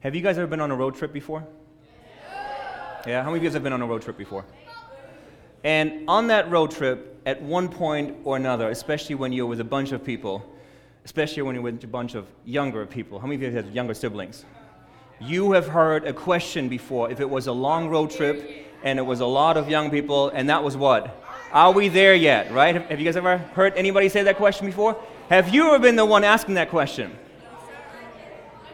Have you guys ever been on a road trip before? Yeah, how many of you guys have been on a road trip before? And on that road trip, at one point or another, especially when you're with a bunch of people, especially when you're with a bunch of younger people, how many of you have younger siblings? You have heard a question before if it was a long road trip and it was a lot of young people, and that was what? Are we there yet, right? Have you guys ever heard anybody say that question before? Have you ever been the one asking that question?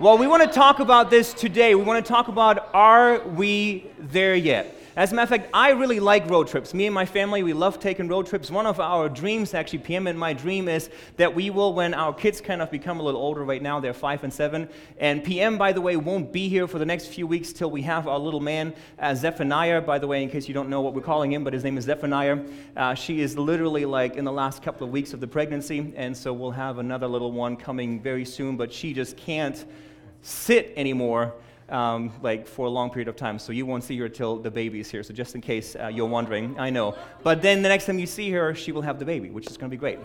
Well, we want to talk about this today. We want to talk about are we there yet? As a matter of fact, I really like road trips. Me and my family, we love taking road trips. One of our dreams, actually, PM and my dream is that we will, when our kids kind of become a little older right now, they're five and seven. And PM, by the way, won't be here for the next few weeks till we have our little man, uh, Zephaniah, by the way, in case you don't know what we're calling him, but his name is Zephaniah. Uh, she is literally like in the last couple of weeks of the pregnancy, and so we'll have another little one coming very soon, but she just can't sit anymore um, like for a long period of time. So you won't see her till the baby is here. So just in case uh, you're wondering, I know. But then the next time you see her, she will have the baby, which is going to be great.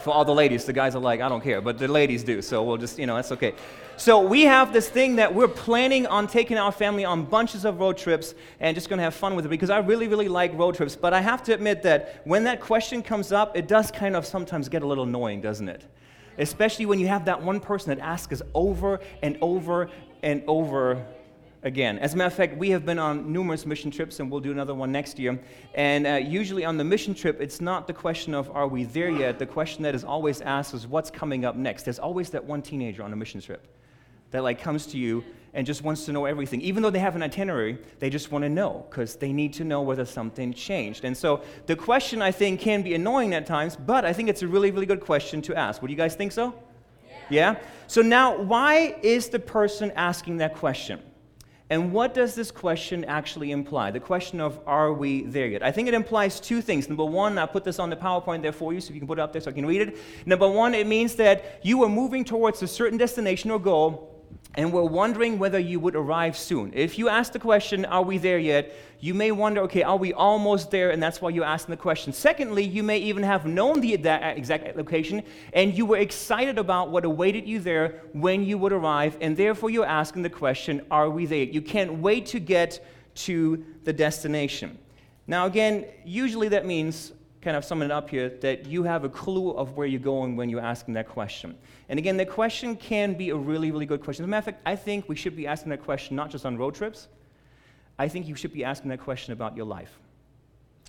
For all the ladies, the guys are like, I don't care, but the ladies do. So we'll just, you know, that's okay. So we have this thing that we're planning on taking our family on bunches of road trips and just going to have fun with it because I really, really like road trips. But I have to admit that when that question comes up, it does kind of sometimes get a little annoying, doesn't it? especially when you have that one person that asks us over and over and over again. As a matter of fact, we have been on numerous mission trips, and we'll do another one next year. And uh, usually on the mission trip, it's not the question of are we there yet. The question that is always asked is what's coming up next. There's always that one teenager on a mission trip that like comes to you and just wants to know everything. Even though they have an itinerary, they just want to know because they need to know whether something changed. And so the question, I think, can be annoying at times, but I think it's a really, really good question to ask. Would you guys think so? Yeah? So now, why is the person asking that question? And what does this question actually imply? The question of are we there yet? I think it implies two things. Number one, I put this on the PowerPoint there for you so you can put it up there so I can read it. Number one, it means that you are moving towards a certain destination or goal and we're wondering whether you would arrive soon. If you ask the question, Are we there yet? you may wonder, Okay, are we almost there? And that's why you're asking the question. Secondly, you may even have known the exact location and you were excited about what awaited you there when you would arrive, and therefore you're asking the question, Are we there? You can't wait to get to the destination. Now, again, usually that means kind of sum it up here, that you have a clue of where you're going when you're asking that question. And again, the question can be a really, really good question. As a matter of fact, I think we should be asking that question not just on road trips. I think you should be asking that question about your life.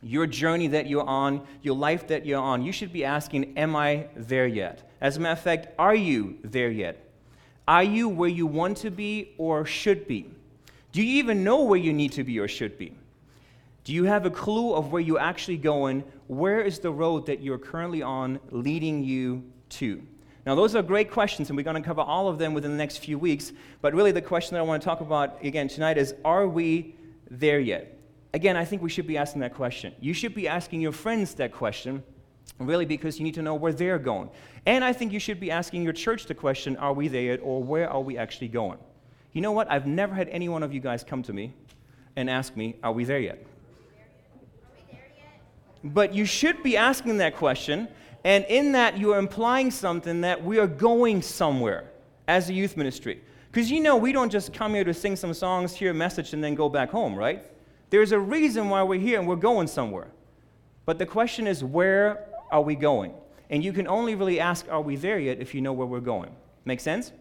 Your journey that you're on, your life that you're on, you should be asking, Am I there yet? As a matter of fact, are you there yet? Are you where you want to be or should be? Do you even know where you need to be or should be? Do you have a clue of where you're actually going? Where is the road that you're currently on leading you to? Now, those are great questions, and we're going to cover all of them within the next few weeks. But really, the question that I want to talk about again tonight is Are we there yet? Again, I think we should be asking that question. You should be asking your friends that question, really, because you need to know where they're going. And I think you should be asking your church the question Are we there yet, or where are we actually going? You know what? I've never had any one of you guys come to me and ask me, Are we there yet? But you should be asking that question, and in that, you are implying something that we are going somewhere as a youth ministry. Because you know, we don't just come here to sing some songs, hear a message, and then go back home, right? There's a reason why we're here and we're going somewhere. But the question is, where are we going? And you can only really ask, are we there yet, if you know where we're going. Make sense?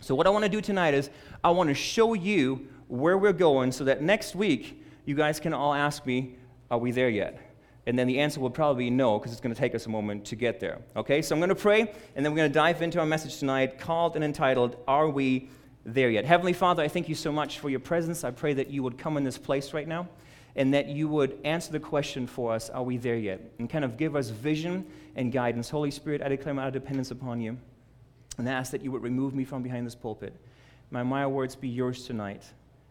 So, what I want to do tonight is, I want to show you where we're going so that next week you guys can all ask me, are we there yet? And then the answer will probably be no, because it's going to take us a moment to get there. Okay, so I'm going to pray, and then we're going to dive into our message tonight called and entitled, Are We There Yet? Heavenly Father, I thank you so much for your presence. I pray that you would come in this place right now and that you would answer the question for us, Are we there yet? And kind of give us vision and guidance. Holy Spirit, I declare my dependence upon you and I ask that you would remove me from behind this pulpit. May my words be yours tonight,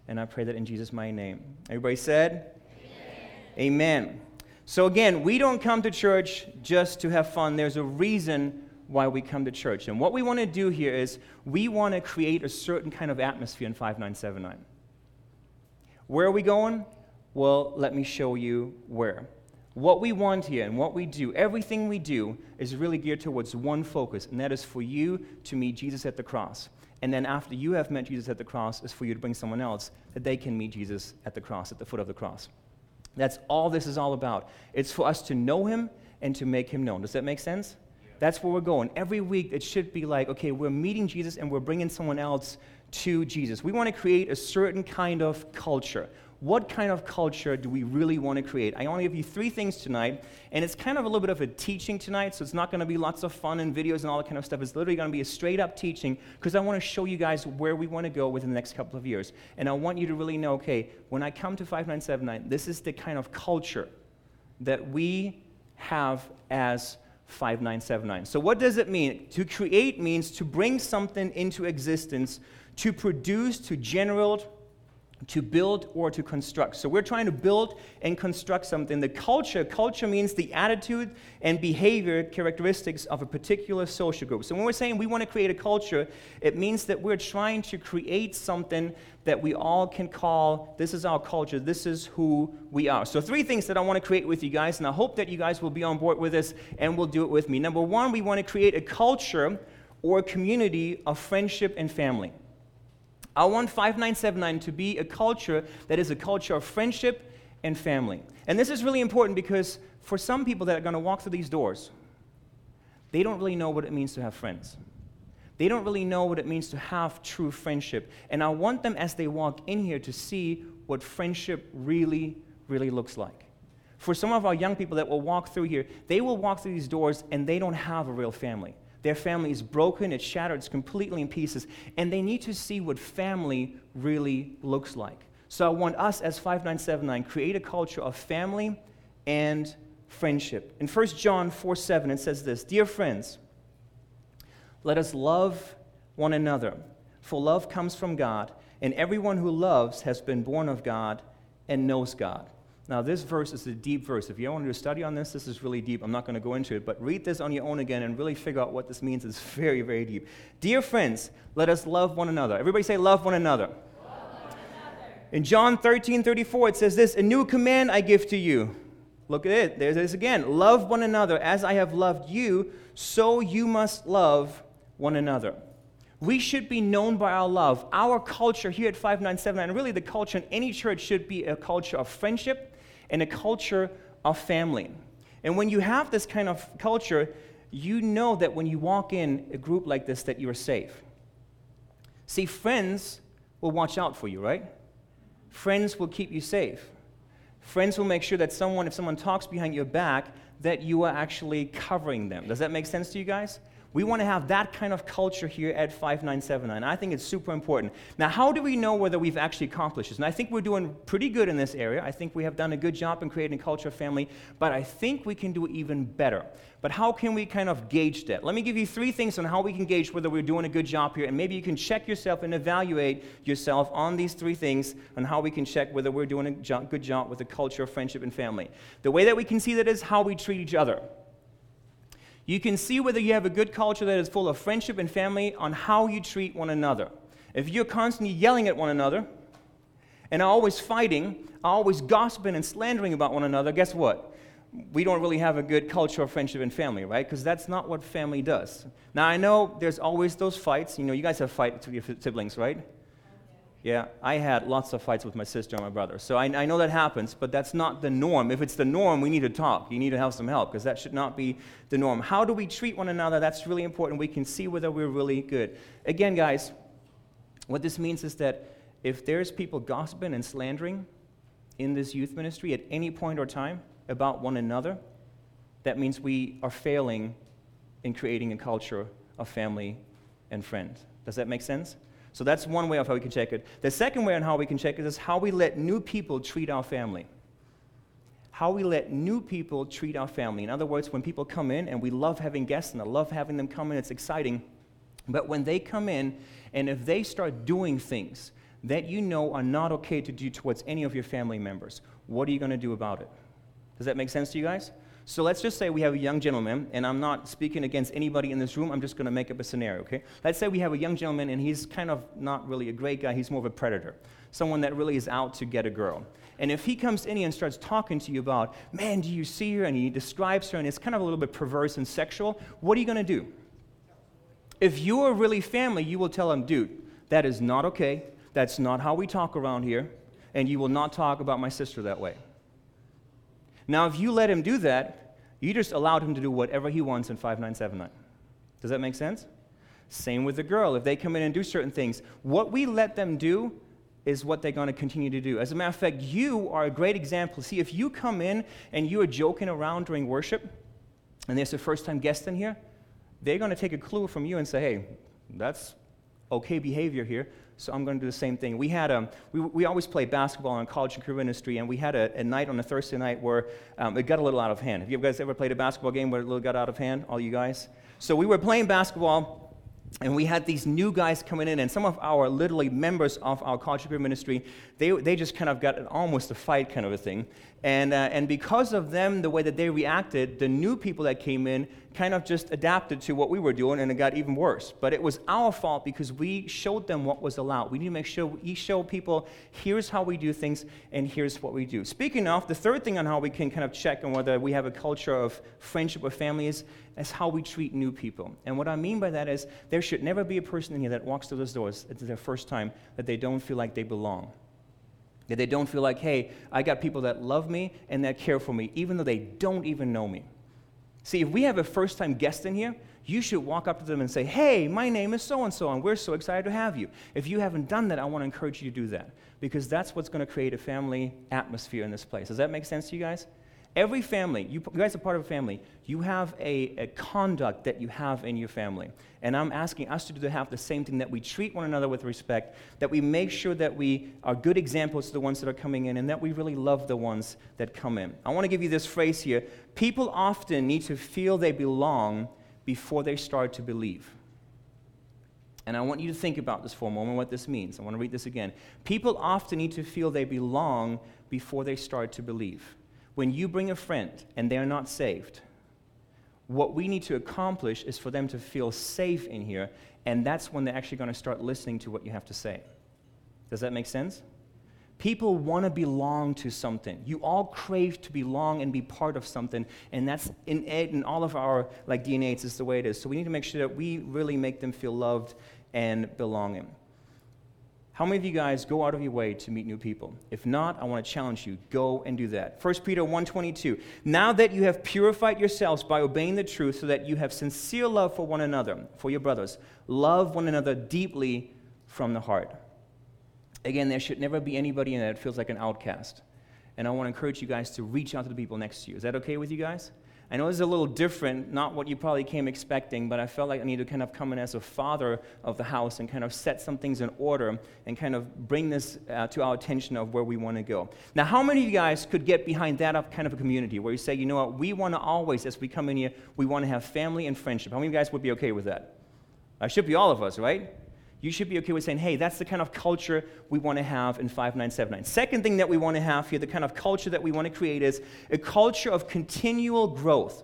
and I pray that in Jesus' mighty name. Everybody said, Amen. Amen. So, again, we don't come to church just to have fun. There's a reason why we come to church. And what we want to do here is we want to create a certain kind of atmosphere in 5979. Where are we going? Well, let me show you where. What we want here and what we do, everything we do, is really geared towards one focus, and that is for you to meet Jesus at the cross. And then after you have met Jesus at the cross, is for you to bring someone else that they can meet Jesus at the cross, at the foot of the cross. That's all this is all about. It's for us to know him and to make him known. Does that make sense? That's where we're going. Every week, it should be like, okay, we're meeting Jesus and we're bringing someone else to Jesus. We want to create a certain kind of culture. What kind of culture do we really want to create? I only give you three things tonight, and it's kind of a little bit of a teaching tonight, so it's not going to be lots of fun and videos and all that kind of stuff. It's literally going to be a straight up teaching because I want to show you guys where we want to go within the next couple of years. And I want you to really know okay, when I come to 5979, this is the kind of culture that we have as 5979. So, what does it mean? To create means to bring something into existence, to produce, to generate, to build, or to construct. So, we're trying to build and construct something. The culture, culture means the attitude and behavior characteristics of a particular social group. So, when we're saying we want to create a culture, it means that we're trying to create something that we all can call this is our culture, this is who we are. So, three things that I want to create with you guys, and I hope that you guys will be on board with this and will do it with me. Number one, we want to create a culture or a community of friendship and family. I want 5979 to be a culture that is a culture of friendship and family. And this is really important because for some people that are going to walk through these doors, they don't really know what it means to have friends. They don't really know what it means to have true friendship. And I want them, as they walk in here, to see what friendship really, really looks like. For some of our young people that will walk through here, they will walk through these doors and they don't have a real family. Their family is broken, it's shattered, it's completely in pieces, and they need to see what family really looks like. So I want us as 5979 create a culture of family and friendship. In 1 John 4 7, it says this Dear friends, let us love one another, for love comes from God, and everyone who loves has been born of God and knows God. Now, this verse is a deep verse. If you want to do a study on this, this is really deep. I'm not going to go into it, but read this on your own again and really figure out what this means. It's very, very deep. Dear friends, let us love one another. Everybody say, love one another. In John 13 34, it says this A new command I give to you. Look at it. There's this again. Love one another as I have loved you, so you must love one another. We should be known by our love. Our culture here at 5979, and really the culture in any church, should be a culture of friendship and a culture of family. And when you have this kind of culture, you know that when you walk in a group like this that you're safe. See, friends will watch out for you, right? Friends will keep you safe. Friends will make sure that someone, if someone talks behind your back, that you are actually covering them. Does that make sense to you guys? We want to have that kind of culture here at 5979. I think it's super important. Now, how do we know whether we've actually accomplished this? And I think we're doing pretty good in this area. I think we have done a good job in creating a culture of family, but I think we can do even better. But how can we kind of gauge that? Let me give you three things on how we can gauge whether we're doing a good job here, and maybe you can check yourself and evaluate yourself on these three things on how we can check whether we're doing a good job with the culture of friendship and family. The way that we can see that is how we treat each other. You can see whether you have a good culture that is full of friendship and family on how you treat one another. If you're constantly yelling at one another and always fighting, always gossiping and slandering about one another, guess what? We don't really have a good culture of friendship and family, right? Because that's not what family does. Now, I know there's always those fights. You know, you guys have fights with your siblings, right? Yeah, I had lots of fights with my sister and my brother. So I, I, know that happens, but that's not the norm. If it's the norm, we need to talk. You need to have some help because that should not be the norm. How do we treat one another? That's really important. We can see whether we're really good. Again, guys, what this means is that if there's people gossiping and slandering in this youth ministry at any point or time about one another, that means we are failing in creating a culture of family and friends. Does that make sense? So that's one way of how we can check it. The second way on how we can check it is how we let new people treat our family. How we let new people treat our family. In other words, when people come in, and we love having guests and I love having them come in, it's exciting. But when they come in, and if they start doing things that you know are not okay to do towards any of your family members, what are you going to do about it? Does that make sense to you guys? So let's just say we have a young gentleman, and I'm not speaking against anybody in this room, I'm just going to make up a scenario, okay? Let's say we have a young gentleman, and he's kind of not really a great guy, he's more of a predator, someone that really is out to get a girl. And if he comes in and starts talking to you about, man, do you see her? And he describes her, and it's kind of a little bit perverse and sexual, what are you going to do? If you are really family, you will tell him, dude, that is not okay. That's not how we talk around here. And you will not talk about my sister that way. Now, if you let him do that, you just allowed him to do whatever he wants in 5979. Does that make sense? Same with the girl. If they come in and do certain things, what we let them do is what they're going to continue to do. As a matter of fact, you are a great example. See, if you come in and you are joking around during worship, and there's a first time guest in here, they're going to take a clue from you and say, hey, that's okay behavior here, so I'm going to do the same thing. We had um, we, we always play basketball in college and career ministry, and we had a, a night on a Thursday night where um, it got a little out of hand. Have you guys ever played a basketball game where it little got out of hand, all you guys? So we were playing basketball and we had these new guys coming in, and some of our literally members of our college career ministry, they, they just kind of got almost a fight kind of a thing. And, uh, and because of them, the way that they reacted, the new people that came in kind of just adapted to what we were doing, and it got even worse. But it was our fault because we showed them what was allowed. We need to make sure we show people here's how we do things, and here's what we do. Speaking of, the third thing on how we can kind of check on whether we have a culture of friendship with families is how we treat new people. And what I mean by that is there should never be a person in here that walks through those doors, it's their first time, that they don't feel like they belong. That they don't feel like, hey, I got people that love me and that care for me, even though they don't even know me. See, if we have a first time guest in here, you should walk up to them and say, Hey, my name is so and so, and we're so excited to have you. If you haven't done that, I want to encourage you to do that because that's what's going to create a family atmosphere in this place. Does that make sense to you guys? Every family, you, you guys are part of a family, you have a, a, conduct that you have in your family. And I'm asking us to, do, to have the same thing that we treat one another with respect, that we make sure that we are good examples to the ones that are coming in, and that we really love the ones that come in. I want to give you this phrase here people often need to feel they belong before they start to believe. And I want you to think about this for a moment, what this means. I want to read this again. People often need to feel they belong before they start to believe when you bring a friend and they're not saved, what we need to accomplish is for them to feel safe in here, and that's when they're actually going to start listening to what you have to say. Does that make sense? People want to belong to something. You all crave to belong and be part of something, and that's in, in all of our like DNA. It's just the way it is. So we need to make sure that we really make them feel loved and belonging. How many of you guys go out of your way to meet new people? If not, I want to challenge you. Go and do that. 1 Peter 1:22. Now that you have purified yourselves by obeying the truth so that you have sincere love for one another, for your brothers, love one another deeply from the heart. Again, there should never be anybody in there that feels like an outcast. And I want to encourage you guys to reach out to the people next to you. Is that okay with you guys? I know is a little different, not what you probably came expecting, but I felt like I need to kind of come in as a father of the house and kind of set some things in order and kind of bring this uh, to our attention of where we want to go. Now, how many of you guys could get behind that kind of a community where you say, you know what, we want to always, as we come in here, we want to have family and friendship? How many of you guys would be okay with that? I should be all of us, right? You should be okay with saying, hey, that's the kind of culture we want to have in 5979. Second thing that we want to have here, the kind of culture that we want to create is a culture of continual growth.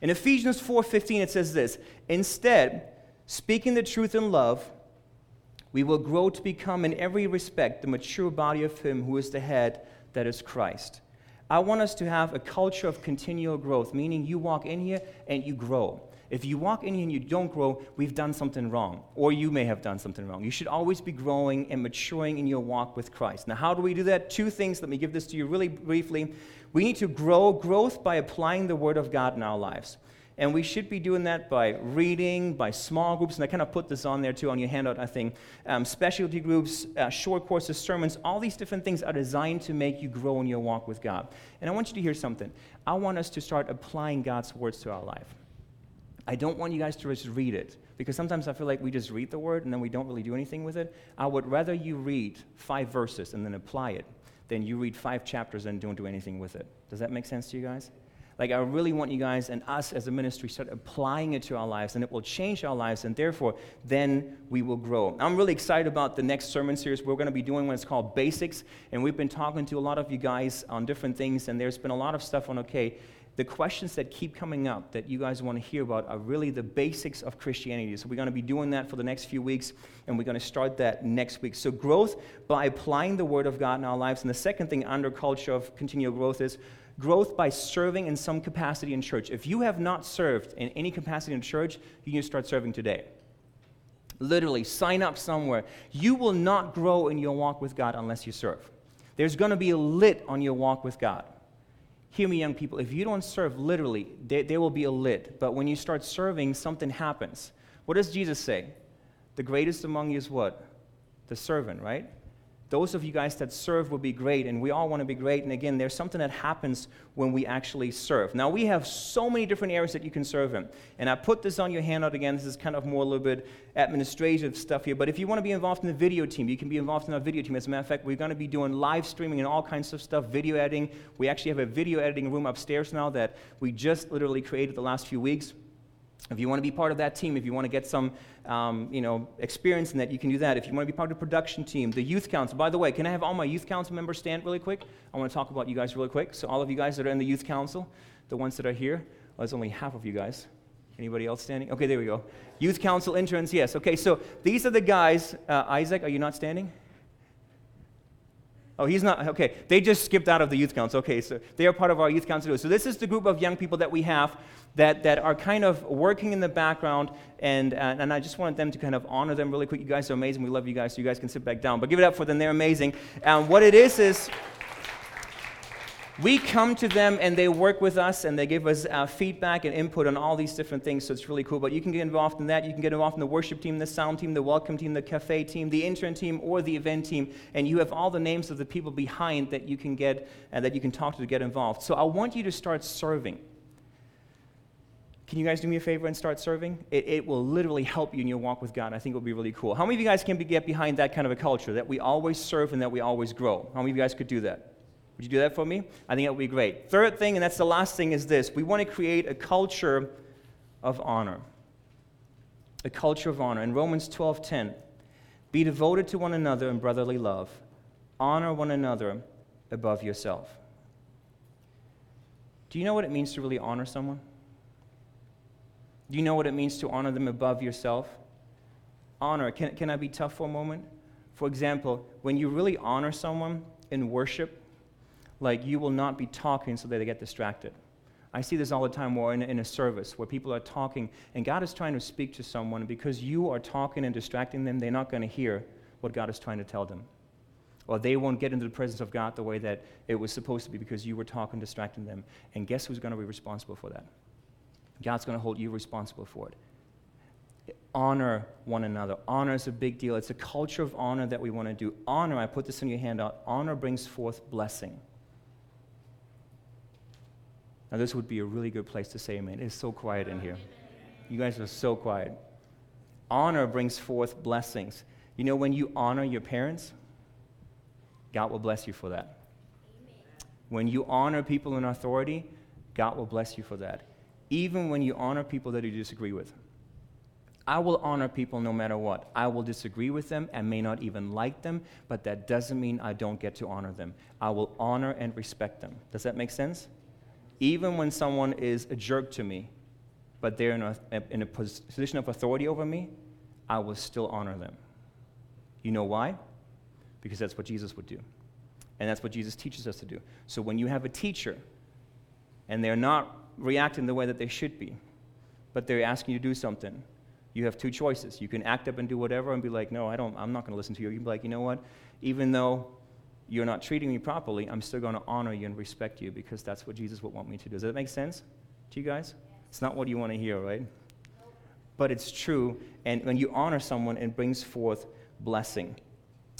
In Ephesians 4:15 it says this, instead, speaking the truth in love, we will grow to become in every respect the mature body of him who is the head, that is Christ. I want us to have a culture of continual growth, meaning you walk in here and you grow. If you walk in here and you don't grow, we've done something wrong, or you may have done something wrong. You should always be growing and maturing in your walk with Christ. Now, how do we do that? Two things. Let me give this to you really briefly. We need to grow growth by applying the Word of God in our lives. And we should be doing that by reading, by small groups, and I kind of put this on there too on your handout, I think. Um, specialty groups, uh, short courses, sermons, all these different things are designed to make you grow in your walk with God. And I want you to hear something. I want us to start applying God's words to our life. I don't want you guys to just read it because sometimes I feel like we just read the word and then we don't really do anything with it. I would rather you read five verses and then apply it than you read five chapters and don't do anything with it. Does that make sense to you guys? Like, I really want you guys and us as a ministry start applying it to our lives, and it will change our lives, and therefore, then we will grow. I'm really excited about the next sermon series we're going to be doing when it's called Basics, and we've been talking to a lot of you guys on different things, and there's been a lot of stuff on, okay, the questions that keep coming up that you guys want to hear about are really the basics of Christianity. So we're going to be doing that for the next few weeks, and we're going to start that next week. So growth by applying the Word of God in our lives. And the second thing under culture of continual growth is growth by serving in some capacity in church. If you have not served in any capacity in church, you need to start serving today. Literally, sign up somewhere. You will not grow in your walk with God unless you serve. There's going to be a lit on your walk with God. Hear me, young people. If you don't serve literally, there, there will be a lit. But when you start serving, something happens. What does Jesus say? The greatest among you is what? The servant, right? Those of you guys that serve will be great, and we all want to be great. And again, there's something that happens when we actually serve. Now, we have so many different areas that you can serve in. And I put this on your handout again. This is kind of more a little bit administrative stuff here. But if you want to be involved in the video team, you can be involved in our video team. As a matter of fact, we're going to be doing live streaming and all kinds of stuff, video editing. We actually have a video editing room upstairs now that we just literally created the last few weeks. If you want to be part of that team, if you want to get some um, you know, experience in that, you can do that. If you want to be part of the production team, the youth council. By the way, can I have all my youth council members stand really quick? I want to talk about you guys really quick. So all of you guys that are in the youth council, the ones that are here, well, there's only half of you guys. Anybody else standing? Okay, there we go. Youth council interns, yes. Okay, so these are the guys. Uh, Isaac, are you not standing? Oh, he's not. Okay, they just skipped out of the youth council. Okay, so they are part of our youth council. So this is the group of young people that we have that, that are kind of working in the background, and, and, and I just wanted them to kind of honor them really quick. You guys are amazing. We love you guys, so you guys can sit back down. But give it up for them. They're amazing. And what it is is we come to them and they work with us and they give us uh, feedback and input on all these different things, so it's really cool. But you can get involved in that. You can get involved in the worship team, the sound team, the welcome team, the cafe team, the intern team, or the event team. And you have all the names of the people behind that you can get and uh, that you can talk to to get involved. So I want you to start serving. Can you guys do me a favor and start serving? It, it will literally help you in your walk with God. I think it will be really cool. How many of you guys can be, get behind that kind of a culture that we always serve and that we always grow? How many of you guys could do that? Would you do that for me? I think that would be great. Third thing, and that's the last thing, is this we want to create a culture of honor. A culture of honor. In Romans 12 10, be devoted to one another in brotherly love, honor one another above yourself. Do you know what it means to really honor someone? Do you know what it means to honor them above yourself? Honor. Can, can I be tough for a moment? For example, when you really honor someone in worship, like you will not be talking so that they get distracted. I see this all the time more in, in a service where people are talking and God is trying to speak to someone, and because you are talking and distracting them, they're not going to hear what God is trying to tell them. Or they won't get into the presence of God the way that it was supposed to be because you were talking, distracting them. And guess who's going to be responsible for that? God's going to hold you responsible for it. Honor one another. Honor is a big deal. It's a culture of honor that we want to do. Honor, I put this in your handout, honor brings forth blessing. Now, this would be a really good place to say amen. It is so quiet in here. You guys are so quiet. Honor brings forth blessings. You know, when you honor your parents, God will bless you for that. When you honor people in authority, God will bless you for that. Even when you honor people that you disagree with. I will honor people no matter what. I will disagree with them and may not even like them, but that doesn't mean I don't get to honor them. I will honor and respect them. Does that make sense? Even when someone is a jerk to me, but they're in a, in a position of authority over me, I will still honor them. You know why? Because that's what Jesus would do. And that's what Jesus teaches us to do. So when you have a teacher and they're not reacting the way that they should be, but they're asking you to do something, you have two choices. You can act up and do whatever and be like, no, I don't, I'm not going to listen to you. You can be like, you know what? Even though you're not treating me properly, I'm still going to honor you and respect you because that's what Jesus would want me to do. Does that make sense to you guys? It's not what you want to hear, right? But it's true. And when you honor someone, it brings forth blessing.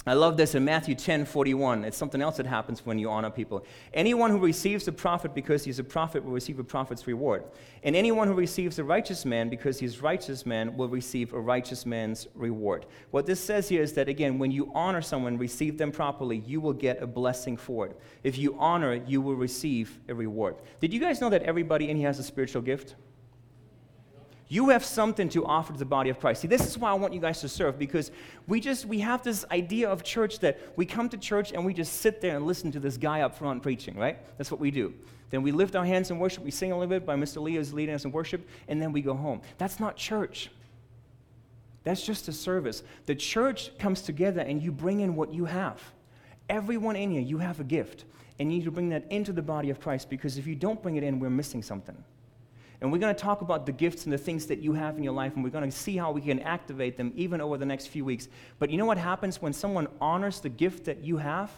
I love this in Matthew 10 41. It's something else that happens when you honor people. Anyone who receives a prophet because he's a prophet will receive a prophet's reward. And anyone who receives a righteous man because he's righteous man will receive a righteous man's reward. What this says here is that, again, when you honor someone, receive them properly, you will get a blessing for it. If you honor you will receive a reward. Did you guys know that everybody in here has a spiritual gift? You have something to offer to the body of Christ. See, this is why I want you guys to serve because we just we have this idea of church that we come to church and we just sit there and listen to this guy up front preaching, right? That's what we do. Then we lift our hands in worship, we sing a little bit by Mr. Leo's leading us in worship, and then we go home. That's not church. That's just a service. The church comes together and you bring in what you have. Everyone in here, you have a gift. And you need to bring that into the body of Christ because if you don't bring it in, we're missing something. And we're going to talk about the gifts and the things that you have in your life, and we're going to see how we can activate them even over the next few weeks. But you know what happens when someone honors the gift that you have?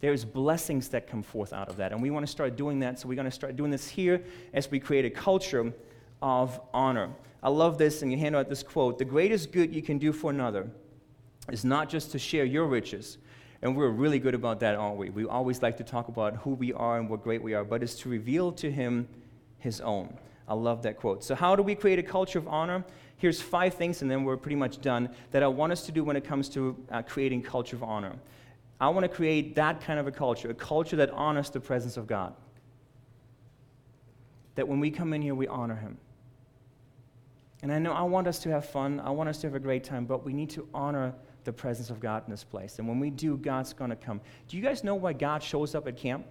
There's blessings that come forth out of that. And we want to start doing that. So we're going to start doing this here as we create a culture of honor. I love this, and you hand out this quote The greatest good you can do for another is not just to share your riches. And we're really good about that, aren't we? We always like to talk about who we are and what great we are, but it's to reveal to him his own. I love that quote. So, how do we create a culture of honor? Here's five things, and then we're pretty much done, that I want us to do when it comes to uh, creating culture of honor. I want to create that kind of a culture, a culture that honors the presence of God. That when we come in here, we honor Him. And I know I want us to have fun, I want us to have a great time, but we need to honor the presence of God in this place. And when we do, God's going to come. Do you guys know why God shows up at camp?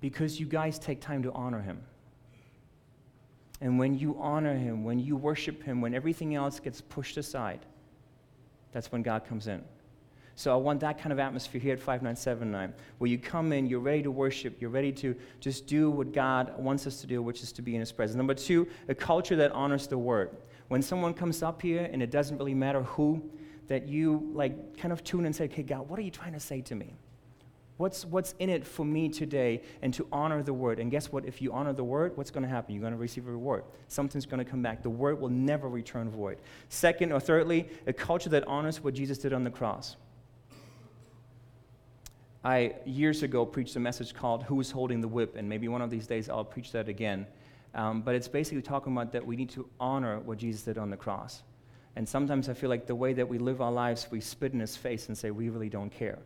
Because you guys take time to honor Him. And when you honor Him, when you worship Him, when everything else gets pushed aside, that's when God comes in. So I want that kind of atmosphere here at 5979, where you come in, you're ready to worship, you're ready to just do what God wants us to do, which is to be in His presence. Number two, a culture that honors the Word. When someone comes up here, and it doesn't really matter who, that you like kind of tune and say, okay, God, what are you trying to say to me? What's, what's in it for me today and to honor the word? And guess what? If you honor the word, what's going to happen? You're going to receive a reward. Something's going to come back. The word will never return void. Second or thirdly, a culture that honors what Jesus did on the cross. I years ago preached a message called Who's Holding the Whip? And maybe one of these days I'll preach that again. Um, but it's basically talking about that we need to honor what Jesus did on the cross. And sometimes I feel like the way that we live our lives, we spit in his face and say, we really don't care.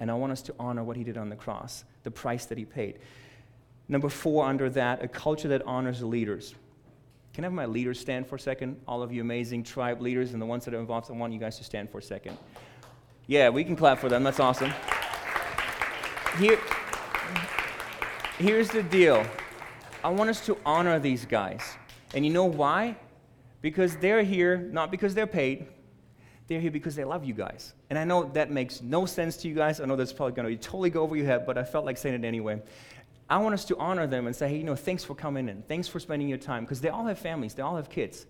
And I want us to honor what he did on the cross, the price that he paid. Number four, under that, a culture that honors leaders. Can I have my leaders stand for a second? All of you amazing tribe leaders and the ones that are involved, I want you guys to stand for a second. Yeah, we can clap for them. That's awesome. Here, here's the deal I want us to honor these guys. And you know why? Because they're here, not because they're paid, they're here because they love you guys. And I know that makes no sense to you guys. I know that's probably going to totally go over your head, but I felt like saying it anyway. I want us to honor them and say, hey, you know, thanks for coming in. Thanks for spending your time. Because they all have families, they all have kids.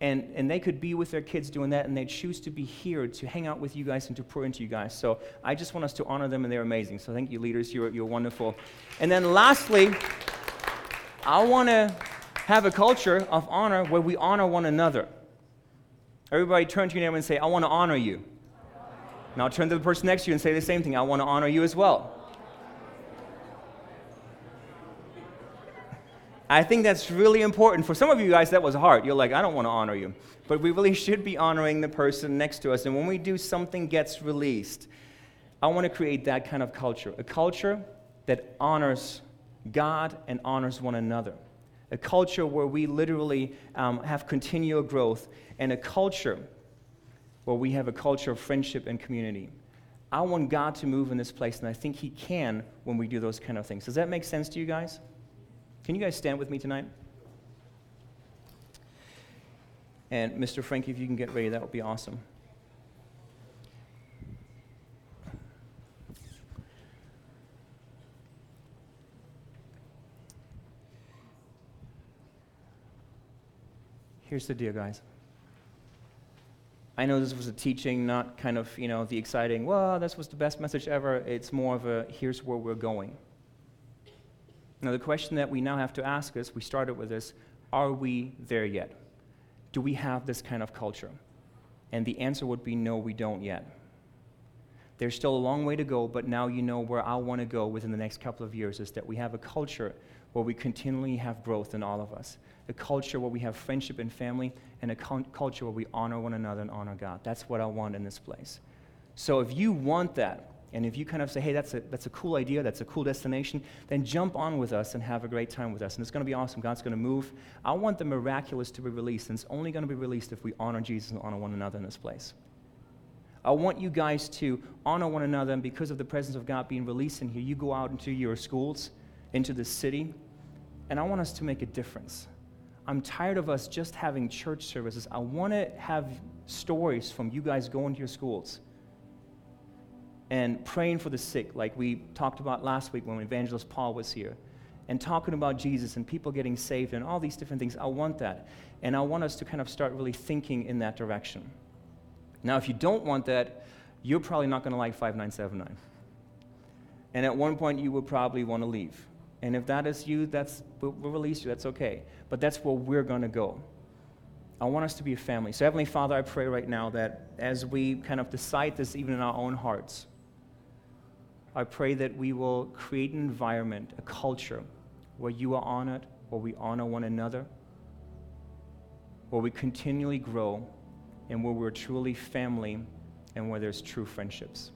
And, and they could be with their kids doing that, and they choose to be here to hang out with you guys and to pour into you guys. So I just want us to honor them, and they're amazing. So thank you, leaders. You're, you're wonderful. And then lastly, I want to have a culture of honor where we honor one another. Everybody turn to your neighbor and say, I want to honor you. Now turn to the person next to you and say the same thing. I want to honor you as well. I think that's really important. For some of you guys, that was hard. You're like, I don't want to honor you. But we really should be honoring the person next to us. And when we do, something gets released. I want to create that kind of culture a culture that honors God and honors one another. A culture where we literally um, have continual growth, and a culture where we have a culture of friendship and community. I want God to move in this place, and I think He can when we do those kind of things. Does that make sense to you guys? Can you guys stand with me tonight? And Mr. Frankie, if you can get ready, that would be awesome. Here's the deal, guys. I know this was a teaching, not kind of, you know, the exciting, well, this was the best message ever. It's more of a, here's where we're going. Now, the question that we now have to ask us, we started with this, are we there yet? Do we have this kind of culture? And the answer would be no, we don't yet. There's still a long way to go, but now you know where I want to go within the next couple of years is that we have a culture where we continually have growth in all of us. A culture where we have friendship and family, and a culture where we honor one another and honor God. That's what I want in this place. So if you want that, and if you kind of say, hey, that's a, that's a cool idea, that's a cool destination, then jump on with us and have a great time with us. And it's going to be awesome. God's going to move. I want the miraculous to be released, and it's only going to be released if we honor Jesus and honor one another in this place. I want you guys to honor one another, and because of the presence of God being released in here, you go out into your schools, into the city, and I want us to make a difference. I'm tired of us just having church services. I want to have stories from you guys going to your schools and praying for the sick, like we talked about last week when Evangelist Paul was here, and talking about Jesus and people getting saved and all these different things. I want that. And I want us to kind of start really thinking in that direction. Now, if you don't want that, you're probably not going to like 5979. And at one point, you will probably want to leave. And if that is you, that's, we'll, we'll release you. That's okay. But that's where we're going to go. I want us to be a family. So, Heavenly Father, I pray right now that as we kind of decide this even in our own hearts, I pray that we will create an environment, a culture, where you are honored, where we honor one another, where we continually grow, and where we're truly family, and where there's true friendships.